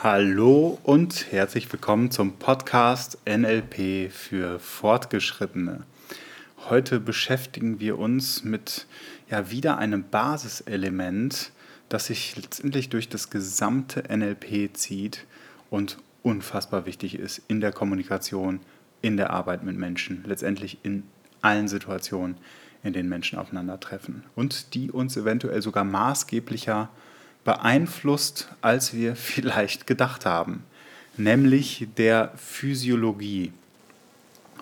Hallo und herzlich willkommen zum Podcast NLP für Fortgeschrittene. Heute beschäftigen wir uns mit ja, wieder einem Basiselement, das sich letztendlich durch das gesamte NLP zieht und unfassbar wichtig ist in der Kommunikation, in der Arbeit mit Menschen, letztendlich in allen Situationen, in denen Menschen aufeinandertreffen und die uns eventuell sogar maßgeblicher beeinflusst, als wir vielleicht gedacht haben, nämlich der Physiologie.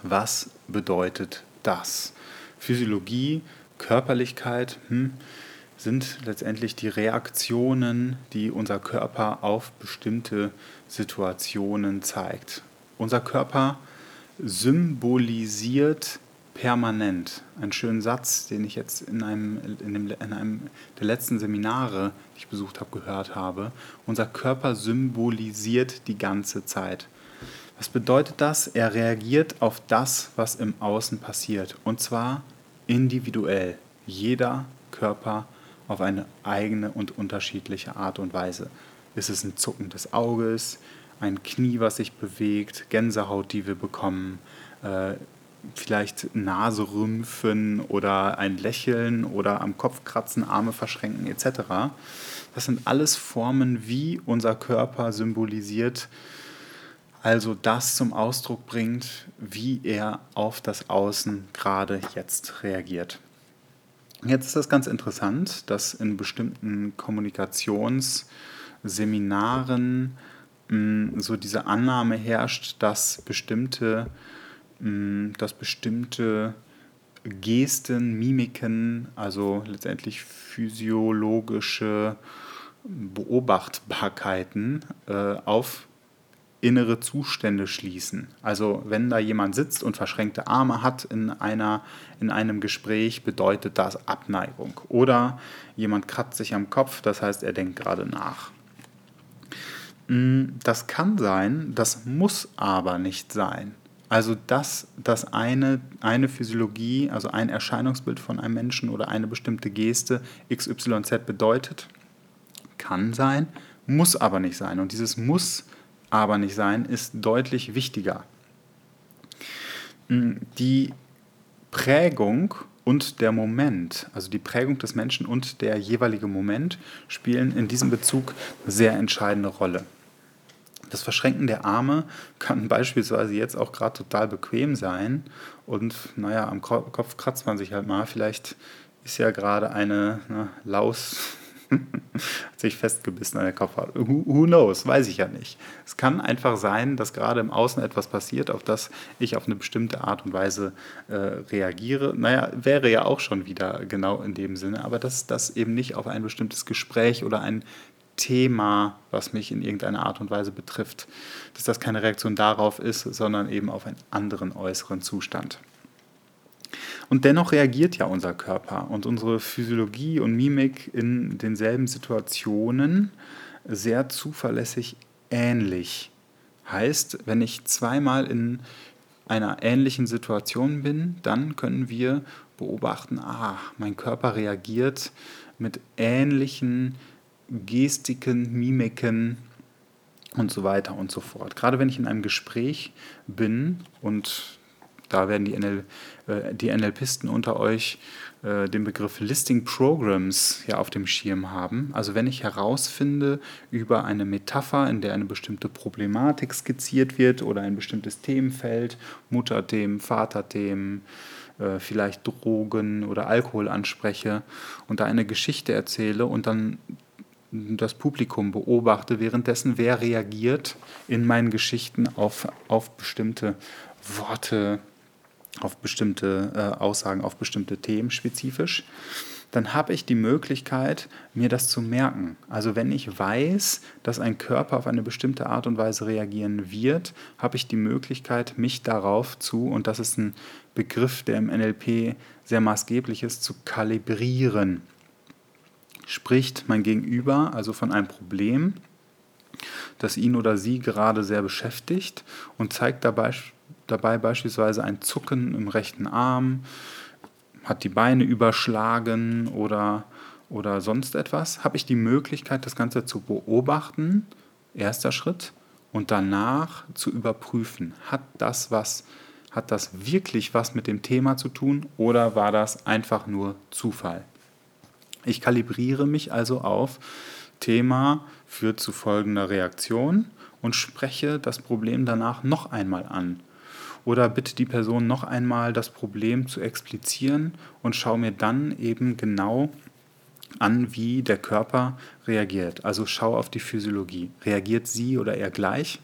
Was bedeutet das? Physiologie, Körperlichkeit hm, sind letztendlich die Reaktionen, die unser Körper auf bestimmte Situationen zeigt. Unser Körper symbolisiert permanent. Ein schönen Satz, den ich jetzt in einem, in, dem, in einem der letzten Seminare, die ich besucht habe, gehört habe. Unser Körper symbolisiert die ganze Zeit. Was bedeutet das? Er reagiert auf das, was im Außen passiert. Und zwar individuell. Jeder Körper auf eine eigene und unterschiedliche Art und Weise. Ist es ein Zucken des Auges, ein Knie, was sich bewegt, Gänsehaut, die wir bekommen, äh, vielleicht Naserümpfen oder ein Lächeln oder am Kopf kratzen, Arme verschränken etc. Das sind alles Formen, wie unser Körper symbolisiert, also das zum Ausdruck bringt, wie er auf das Außen gerade jetzt reagiert. Jetzt ist das ganz interessant, dass in bestimmten Kommunikationsseminaren mh, so diese Annahme herrscht, dass bestimmte Mm, dass bestimmte Gesten, Mimiken, also letztendlich physiologische Beobachtbarkeiten äh, auf innere Zustände schließen. Also wenn da jemand sitzt und verschränkte Arme hat in, einer, in einem Gespräch, bedeutet das Abneigung. Oder jemand kratzt sich am Kopf, das heißt, er denkt gerade nach. Mm, das kann sein, das muss aber nicht sein. Also dass das eine, eine Physiologie, also ein Erscheinungsbild von einem Menschen oder eine bestimmte Geste XYZ bedeutet, kann sein, muss aber nicht sein. Und dieses muss aber nicht sein ist deutlich wichtiger. Hm, die Prägung und der Moment, also die Prägung des Menschen und der jeweilige Moment spielen in diesem Bezug sehr entscheidende Rolle. Das Verschränken der Arme kann beispielsweise jetzt auch gerade total bequem sein. Und naja, am Kopf kratzt man sich halt mal. Vielleicht ist ja gerade eine ne, Laus hat sich festgebissen an der Kopfhaut. Who, knows? Weiß ich ja nicht. Es kann einfach sein, dass gerade im Außen etwas passiert, auf das ich auf eine bestimmte Art und Weise äh, reagiere. Naja, wäre ja auch schon wieder genau in dem Sinne, aber dass das eben nicht auf ein bestimmtes Gespräch oder ein Thema, was mich in irgendeiner Art und Weise betrifft, dass das keine Reaktion darauf ist, sondern eben auf einen anderen äußeren Zustand. Und dennoch reagiert ja unser Körper und unsere Physiologie und Mimik in denselben Situationen sehr zuverlässig ähnlich. Heißt, wenn ich zweimal in einer ähnlichen Situation bin, dann können wir beobachten, ah, mein Körper reagiert mit ähnlichen Gestiken, Mimiken und so weiter und so fort. Gerade wenn ich in einem Gespräch bin und da werden die, NL, äh, die NLPisten unter euch äh, den Begriff Listing Programs ja auf dem Schirm haben. Also wenn ich herausfinde über eine Metapher, in der eine bestimmte Problematik skizziert wird oder ein bestimmtes Themenfeld, Mutterthemen, Vaterthemen, äh, vielleicht Drogen oder Alkohol anspreche und da eine Geschichte erzähle und dann das Publikum beobachte, währenddessen wer reagiert in meinen Geschichten auf, auf bestimmte Worte, auf bestimmte äh, Aussagen, auf bestimmte Themen spezifisch, dann habe ich die Möglichkeit, mir das zu merken. Also wenn ich weiß, dass ein Körper auf eine bestimmte Art und Weise reagieren wird, habe ich die Möglichkeit, mich darauf zu, und das ist ein Begriff, der im NLP sehr maßgeblich ist, zu kalibrieren spricht mein Gegenüber also von einem Problem, das ihn oder sie gerade sehr beschäftigt und zeigt dabei, dabei beispielsweise ein Zucken im rechten Arm, hat die Beine überschlagen oder, oder sonst etwas, habe ich die Möglichkeit, das Ganze zu beobachten erster Schritt. Und danach zu überprüfen, hat das was, hat das wirklich was mit dem Thema zu tun oder war das einfach nur Zufall? Ich kalibriere mich also auf Thema führt zu folgender Reaktion und spreche das Problem danach noch einmal an. Oder bitte die Person noch einmal das Problem zu explizieren und schaue mir dann eben genau an, wie der Körper reagiert. Also schau auf die Physiologie. Reagiert sie oder er gleich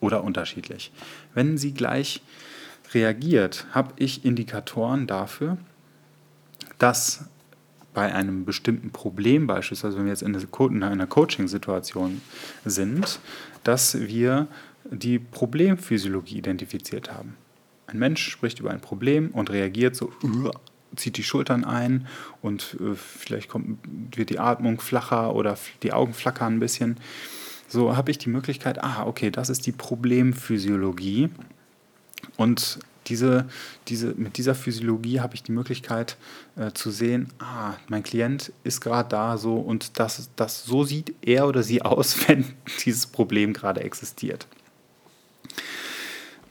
oder unterschiedlich? Wenn sie gleich reagiert, habe ich Indikatoren dafür, dass bei einem bestimmten Problem, beispielsweise wenn wir jetzt in einer Coaching-Situation sind, dass wir die Problemphysiologie identifiziert haben. Ein Mensch spricht über ein Problem und reagiert so, zieht die Schultern ein und äh, vielleicht kommt, wird die Atmung flacher oder die Augen flackern ein bisschen. So habe ich die Möglichkeit, ah, okay, das ist die Problemphysiologie. Und diese, diese, mit dieser Physiologie habe ich die Möglichkeit äh, zu sehen, ah, mein Klient ist gerade da so und das, das, so sieht er oder sie aus, wenn dieses Problem gerade existiert.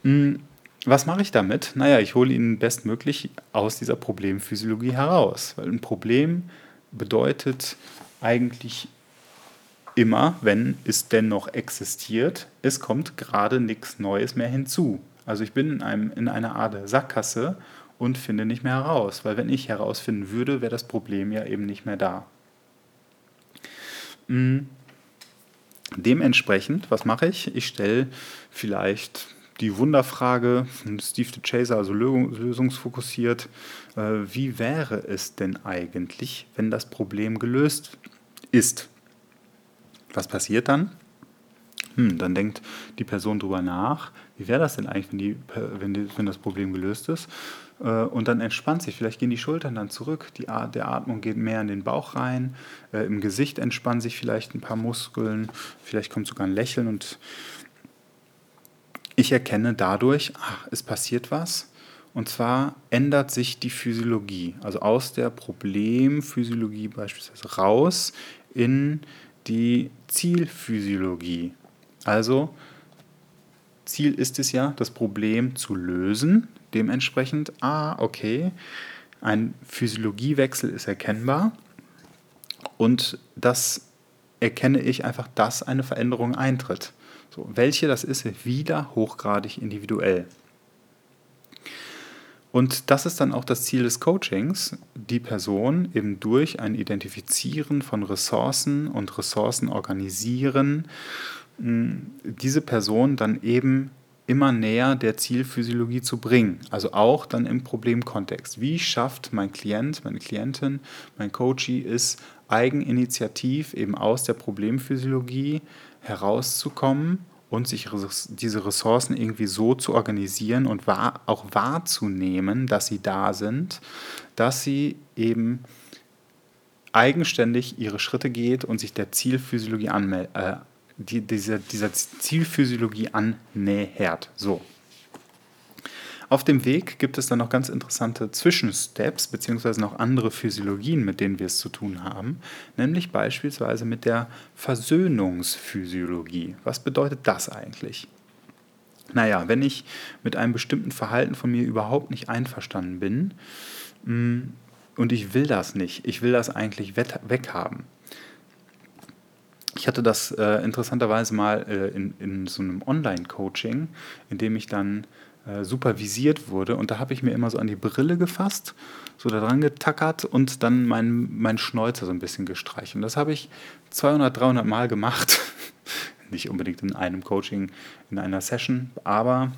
Hm, was mache ich damit? Naja, ich hole ihn bestmöglich aus dieser Problemphysiologie heraus, weil ein Problem bedeutet eigentlich immer, wenn es denn noch existiert, es kommt gerade nichts Neues mehr hinzu. Also ich bin in, einem, in einer Art Sackgasse und finde nicht mehr heraus, weil wenn ich herausfinden würde, wäre das Problem ja eben nicht mehr da. Hm. Dementsprechend, was mache ich? Ich stelle vielleicht die Wunderfrage von Steve de Chaser, also lösungsfokussiert, äh, wie wäre es denn eigentlich, wenn das Problem gelöst ist? Was passiert dann? Hm, dann denkt die Person drüber nach, wie wäre das denn eigentlich, wenn, die, wenn, die, wenn das Problem gelöst ist? Äh, und dann entspannt sich, vielleicht gehen die Schultern dann zurück, die Art der Atmung geht mehr in den Bauch rein, äh, im Gesicht entspannen sich vielleicht ein paar Muskeln, vielleicht kommt sogar ein Lächeln und ich erkenne dadurch, ach, es passiert was. Und zwar ändert sich die Physiologie, also aus der Problemphysiologie beispielsweise raus in die Zielphysiologie. Also Ziel ist es ja, das Problem zu lösen. Dementsprechend, ah, okay, ein Physiologiewechsel ist erkennbar. Und das erkenne ich einfach, dass eine Veränderung eintritt. So, welche das ist, wieder hochgradig individuell. Und das ist dann auch das Ziel des Coachings, die Person eben durch ein Identifizieren von Ressourcen und Ressourcen organisieren, diese Person dann eben immer näher der Zielphysiologie zu bringen. Also auch dann im Problemkontext. Wie schafft mein Klient, meine Klientin, mein Coachee es, eigeninitiativ eben aus der Problemphysiologie herauszukommen und sich diese Ressourcen irgendwie so zu organisieren und auch wahrzunehmen, dass sie da sind, dass sie eben eigenständig ihre Schritte geht und sich der Zielphysiologie anmeldet. Äh, die, dieser, dieser Zielphysiologie annähert. So. Auf dem Weg gibt es dann noch ganz interessante Zwischensteps, beziehungsweise noch andere Physiologien, mit denen wir es zu tun haben, nämlich beispielsweise mit der Versöhnungsphysiologie. Was bedeutet das eigentlich? Naja, wenn ich mit einem bestimmten Verhalten von mir überhaupt nicht einverstanden bin mm, und ich will das nicht, ich will das eigentlich weghaben, ich hatte das äh, interessanterweise mal äh, in, in so einem Online-Coaching, in dem ich dann äh, supervisiert wurde. Und da habe ich mir immer so an die Brille gefasst, so da dran getackert und dann meinen mein Schnäuzer so ein bisschen gestreicht. Und das habe ich 200, 300 Mal gemacht. Nicht unbedingt in einem Coaching, in einer Session, aber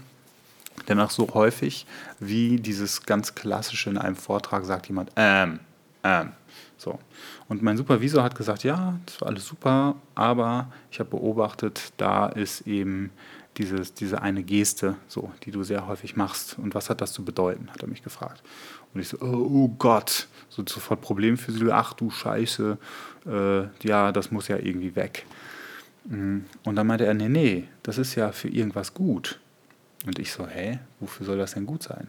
dennoch so häufig, wie dieses ganz klassische in einem Vortrag sagt jemand, ähm, ähm. So. Und mein Supervisor hat gesagt, ja, das war alles super, aber ich habe beobachtet, da ist eben dieses, diese eine Geste, so, die du sehr häufig machst. Und was hat das zu bedeuten, hat er mich gefragt. Und ich so, oh, oh Gott, so sofort Problem für sie, ach du Scheiße, äh, ja, das muss ja irgendwie weg. Mm. Und dann meinte er, nee, nee, das ist ja für irgendwas gut. Und ich so, hä, wofür soll das denn gut sein?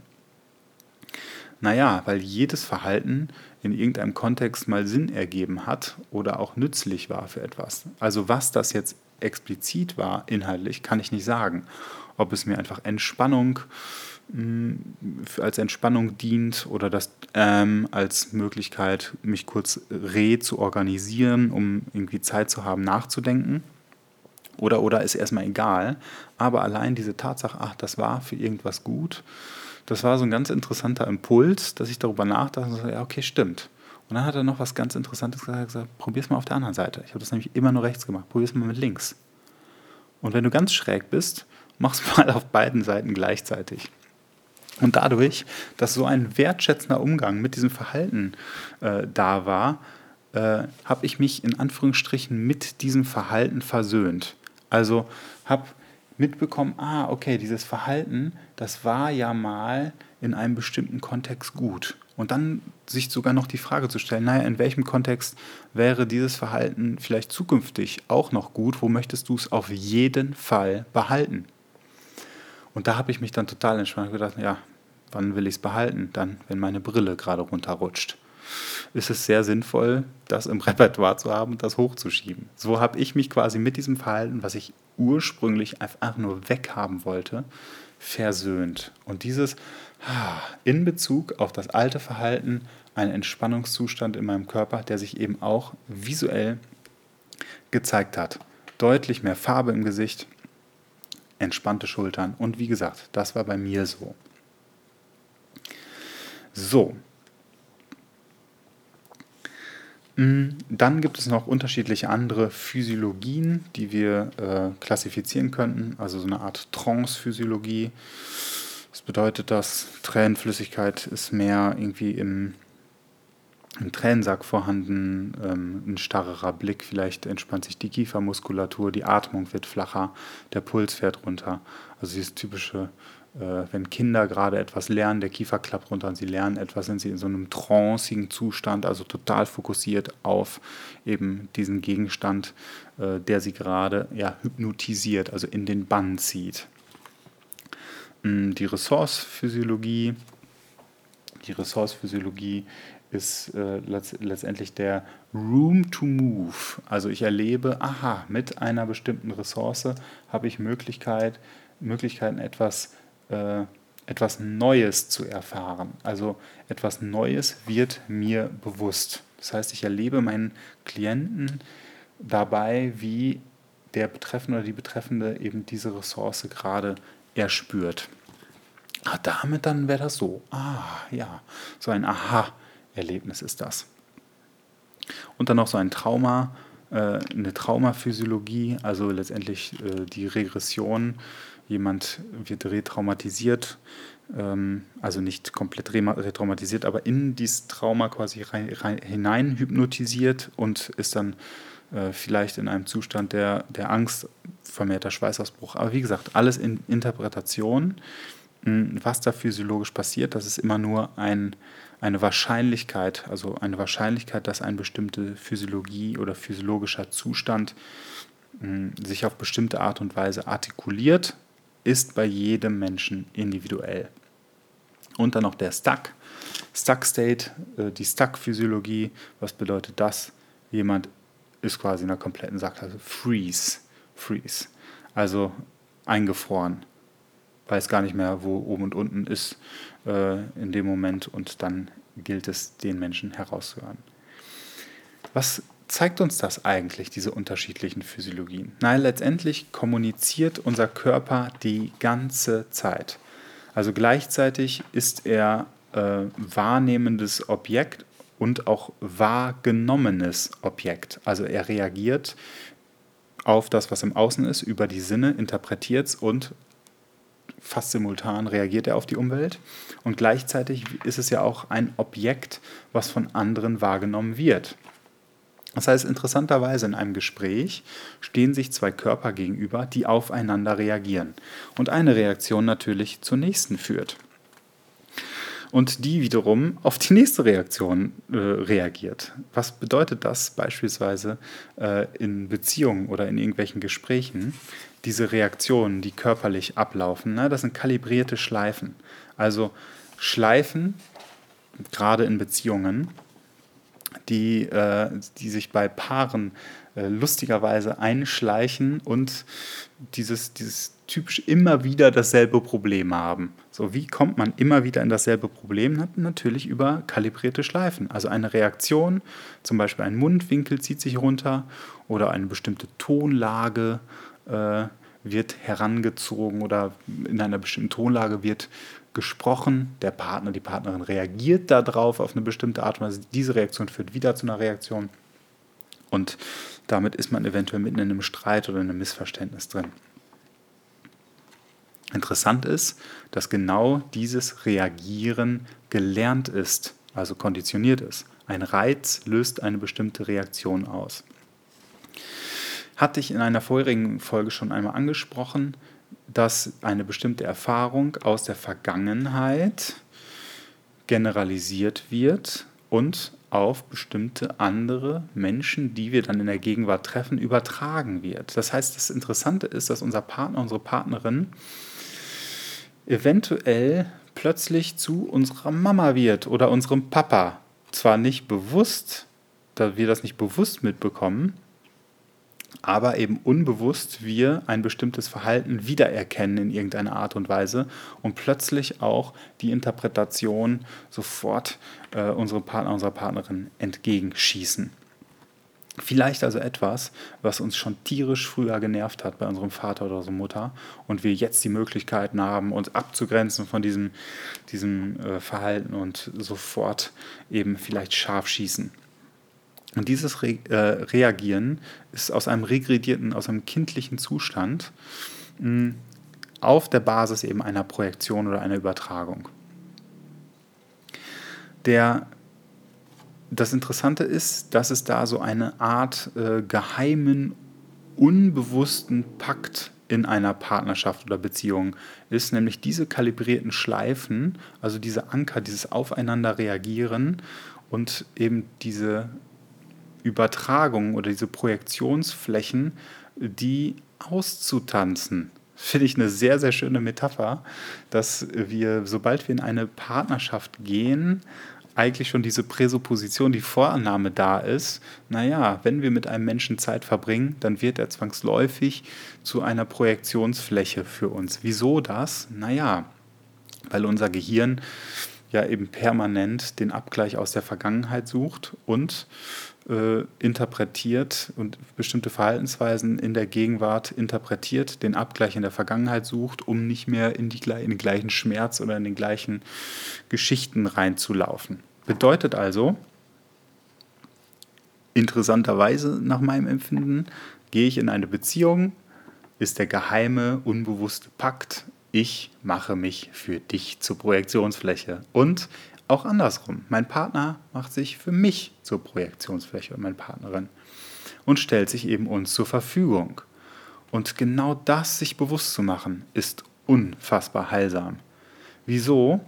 Naja, weil jedes Verhalten in irgendeinem Kontext mal Sinn ergeben hat oder auch nützlich war für etwas. Also was das jetzt explizit war, inhaltlich, kann ich nicht sagen. Ob es mir einfach Entspannung mh, als Entspannung dient oder das ähm, als Möglichkeit, mich kurz re zu organisieren, um irgendwie Zeit zu haben, nachzudenken. Oder, oder ist erstmal egal. Aber allein diese Tatsache, ach, das war für irgendwas gut, das war so ein ganz interessanter Impuls, dass ich darüber nachdachte und so, ja, okay, stimmt. Und dann hat er noch was ganz Interessantes gesagt, gesagt probier's mal auf der anderen Seite. Ich habe das nämlich immer nur rechts gemacht, probier's mal mit links. Und wenn du ganz schräg bist, mach's mal auf beiden Seiten gleichzeitig. Und dadurch, dass so ein wertschätzender Umgang mit diesem Verhalten äh, da war, äh, habe ich mich in Anführungsstrichen mit diesem Verhalten versöhnt. Also habe mitbekommen, ah, okay, dieses Verhalten, das war ja mal in einem bestimmten Kontext gut. Und dann sich sogar noch die Frage zu stellen, naja, in welchem Kontext wäre dieses Verhalten vielleicht zukünftig auch noch gut? Wo möchtest du es auf jeden Fall behalten? Und da habe ich mich dann total entspannt gedacht, ja, wann will ich es behalten? Dann, wenn meine Brille gerade runterrutscht. Ist es sehr sinnvoll, das im Repertoire zu haben und das hochzuschieben. So habe ich mich quasi mit diesem Verhalten, was ich ursprünglich einfach nur weghaben wollte, versöhnt. Und dieses in Bezug auf das alte Verhalten, ein Entspannungszustand in meinem Körper, der sich eben auch visuell gezeigt hat. Deutlich mehr Farbe im Gesicht, entspannte Schultern und wie gesagt, das war bei mir so. So. Dann gibt es noch unterschiedliche andere Physiologien, die wir äh, klassifizieren könnten, also so eine Art Trance-Physiologie. Das bedeutet, dass Tränenflüssigkeit ist mehr irgendwie im, im Tränensack vorhanden, ähm, ein starrerer Blick, vielleicht entspannt sich die Kiefermuskulatur, die Atmung wird flacher, der Puls fährt runter. Also dieses typische wenn Kinder gerade etwas lernen, der Kiefer klappt runter und sie lernen etwas, sind sie in so einem trancigen Zustand, also total fokussiert auf eben diesen Gegenstand, äh, der sie gerade ja, hypnotisiert, also in den Bann zieht. Mm, die Ressourcephysiologie, die Ressourcephysiologie ist äh, letztendlich der Room to Move. Also ich erlebe, aha, mit einer bestimmten Ressource habe ich Möglichkeit, Möglichkeiten, etwas äh, etwas Neues zu erfahren. Also etwas Neues wird mir bewusst. Das heißt, ich erlebe meinen Klienten dabei, wie der Betreffende oder die Betreffende eben diese Ressource gerade erspürt. Ah, damit dann wäre das so. Ah, ja, so ein Aha-Erlebnis ist das. Und dann noch so ein Trauma, äh, eine Traumaphysiologie, also letztendlich äh, die Regression jemand wird retraumatisiert, ähm, also nicht komplett retraumatisiert, aber in dieses Trauma quasi rein, rein, hinein hypnotisiert und ist dann äh, vielleicht in einem Zustand der, der Angst, vermehrter Schweißausbruch. Aber wie gesagt, alles in Interpretation. Hm, was da physiologisch passiert, das ist immer nur ein, eine Wahrscheinlichkeit, also eine Wahrscheinlichkeit, dass eine bestimmte Physiologie oder physiologischer Zustand hm, sich auf bestimmte Art und Weise artikuliert ist bei jedem Menschen individuell. Und dann noch der Stuck. Stuck State, äh, die Stuck-Physiologie. Was bedeutet das? Jemand ist quasi in einer kompletten Sackgasse. Freeze. Freeze. Also eingefroren. Weiß gar nicht mehr, wo oben und unten ist äh, in dem Moment und dann gilt es, den Menschen herauszuhören. Was zeigt uns das eigentlich, diese unterschiedlichen Physiologien? Nein, letztendlich kommuniziert unser Körper die ganze Zeit. Also gleichzeitig ist er äh, wahrnehmendes Objekt und auch wahrgenommenes Objekt. Also er reagiert auf das, was im Außen ist, über die Sinne, interpretiert es und fast simultan reagiert er auf die Umwelt. Und gleichzeitig ist es ja auch ein Objekt, was von anderen wahrgenommen wird. Das heißt, interessanterweise in einem Gespräch stehen sich zwei Körper gegenüber, die aufeinander reagieren. Und eine Reaktion natürlich zur nächsten führt. Und die wiederum auf die nächste Reaktion äh, reagiert. Was bedeutet das beispielsweise äh, in Beziehungen oder in irgendwelchen Gesprächen? Diese Reaktionen, die körperlich ablaufen, ne, das sind kalibrierte Schleifen. Also Schleifen gerade in Beziehungen, die, äh, die sich bei Paaren äh, lustigerweise einschleichen und dieses, dieses typisch immer wieder dasselbe Problem haben. So, wie kommt man immer wieder in dasselbe Problem? Natürlich über kalibrierte Schleifen. Also eine Reaktion, zum Beispiel ein Mundwinkel zieht sich runter oder eine bestimmte Tonlage äh, wird herangezogen oder in einer bestimmten Tonlage wird gesprochen. Der Partner, die Partnerin reagiert darauf auf eine bestimmte Art und Weise. Diese Reaktion führt wieder zu einer Reaktion. Und damit ist man eventuell mitten in einem Streit oder in einem Missverständnis drin. Interessant ist, dass genau dieses Reagieren gelernt ist, also konditioniert ist. Ein Reiz löst eine bestimmte Reaktion aus. Hatte ich in einer vorherigen Folge schon einmal angesprochen, dass eine bestimmte Erfahrung aus der Vergangenheit generalisiert wird und auf bestimmte andere Menschen, die wir dann in der Gegenwart treffen, übertragen wird. Das heißt, das Interessante ist, dass unser Partner, unsere Partnerin eventuell plötzlich zu unserer Mama wird oder unserem Papa. Zwar nicht bewusst, da wir das nicht bewusst mitbekommen, aber eben unbewusst wir ein bestimmtes Verhalten wiedererkennen in irgendeiner Art und Weise und plötzlich auch die Interpretation sofort äh, unserem Partner, unserer Partnerin entgegenschießen. Vielleicht also etwas, was uns schon tierisch früher genervt hat bei unserem Vater oder unserer Mutter und wir jetzt die Möglichkeiten haben, uns abzugrenzen von diesem, diesem äh, Verhalten und sofort eben vielleicht scharf schießen. Und dieses Re äh, Reagieren ist aus einem regredierten, aus einem kindlichen Zustand mh, auf der Basis eben einer Projektion oder einer Übertragung. Der, das Interessante ist, dass es da so eine Art äh, geheimen, unbewussten Pakt in einer Partnerschaft oder Beziehung ist, nämlich diese kalibrierten Schleifen, also diese Anker, dieses Aufeinander reagieren und eben diese Übertragungen oder diese Projektionsflächen, die auszutanzen. Finde ich eine sehr, sehr schöne Metapher, dass wir, sobald wir in eine Partnerschaft gehen, eigentlich schon diese Präsupposition, die Vorannahme da ist, naja, wenn wir mit einem Menschen Zeit verbringen, dann wird er zwangsläufig zu einer Projektionsfläche für uns. Wieso das? Naja, weil unser Gehirn ja eben permanent den Abgleich aus der Vergangenheit sucht und äh, interpretiert und bestimmte Verhaltensweisen in der Gegenwart interpretiert, den Abgleich in der Vergangenheit sucht, um nicht mehr in, die, in den gleichen Schmerz oder in den gleichen Geschichten reinzulaufen. Bedeutet also, interessanterweise nach meinem Empfinden, gehe ich in eine Beziehung, ist der geheime, unbewusste Pakt, ich mache mich für dich zur Projektionsfläche. Und auch andersrum. Mein Partner macht sich für mich zur Projektionsfläche und meine Partnerin und stellt sich eben uns zur Verfügung. Und genau das sich bewusst zu machen, ist unfassbar heilsam. Wieso?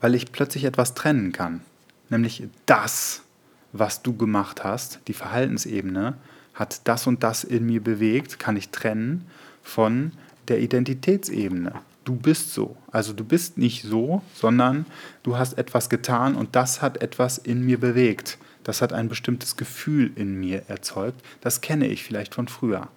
Weil ich plötzlich etwas trennen kann. Nämlich das, was du gemacht hast, die Verhaltensebene, hat das und das in mir bewegt, kann ich trennen von der Identitätsebene du bist so. Also du bist nicht so, sondern du hast etwas getan und das hat etwas in mir bewegt. Das hat ein bestimmtes Gefühl in mir erzeugt. Das kenne ich vielleicht von früher.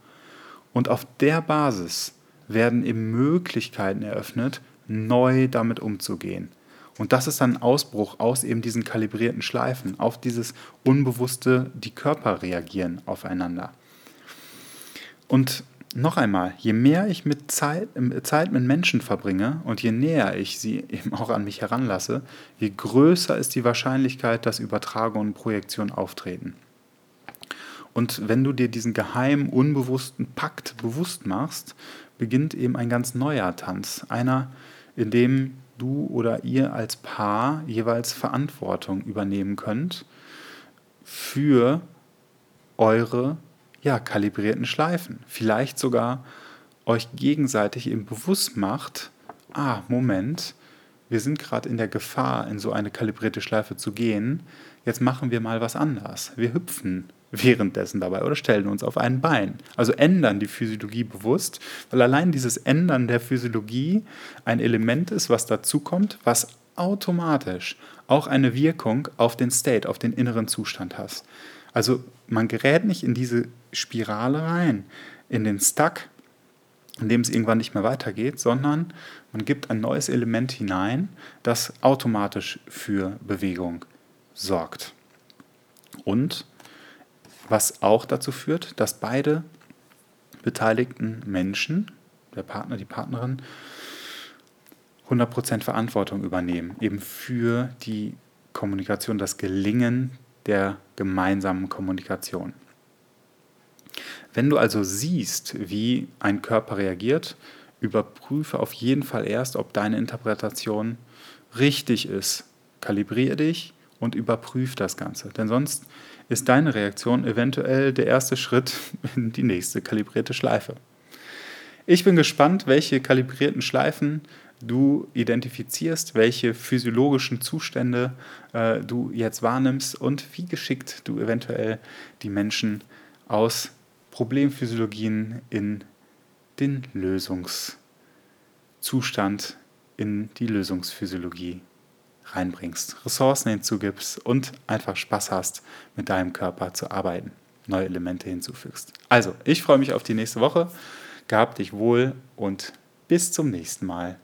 Und auf der Basis werden eben Möglichkeiten eröffnet, neu damit umzugehen. Und das ist dann ein Ausbruch aus eben diesen kalibrierten Schleifen, auf dieses unbewusste, die Körper reagieren aufeinander. Und noch einmal, je mehr ich mit Zeit, Zeit mit Menschen verbringe und je näher ich sie eben auch an mich heranlasse, je größer ist die Wahrscheinlichkeit, dass Übertragung und Projektion auftreten. Und wenn du dir diesen geheimen, unbewussten Pakt bewusst machst, beginnt eben ein ganz neuer Tanz. Einer, in dem du oder ihr als Paar jeweils Verantwortung übernehmen könnt für eure ja, kalibrierten Schleifen. Vielleicht sogar euch gegenseitig eben bewusst macht, ah, Moment, wir sind gerade in der Gefahr, in so eine kalibrierte Schleife zu gehen. Jetzt machen wir mal was anders. Wir hüpfen währenddessen dabei oder stellen uns auf ein Bein. Also ändern die Physiologie bewusst, weil allein dieses Ändern der Physiologie ein Element ist, was dazukommt, was automatisch auch eine Wirkung auf den State, auf den inneren Zustand hast. Also man gerät nicht in diese Spirale rein, in den Stuck, in dem es irgendwann nicht mehr weitergeht, sondern man gibt ein neues Element hinein, das automatisch für Bewegung sorgt. Und was auch dazu führt, dass beide beteiligten Menschen, der Partner, die Partnerin, 100% Verantwortung übernehmen, eben für die Kommunikation, das Gelingen der gemeinsamen Kommunikation. Wenn du also siehst, wie ein Körper reagiert, überprüfe auf jeden Fall erst, ob deine Interpretation richtig ist. Kalibriere dich und überprüfe das Ganze. Denn sonst ist deine Reaktion eventuell der erste Schritt in die nächste kalibrierte Schleife. Ich bin gespannt, welche kalibrierten Schleifen du identifizierst, welche physiologischen Zustände äh, du jetzt wahrnimmst und wie geschickt du eventuell die Menschen aus Problemphysiologien in den Lösungszustand, in die Lösungsphysiologie reinbringst, Ressourcen hinzugibst und einfach Spaß hast, mit deinem Körper zu arbeiten, neue Elemente hinzufügst. Also, ich freue mich auf die nächste Woche. Gab dich wohl und bis zum nächsten Mal.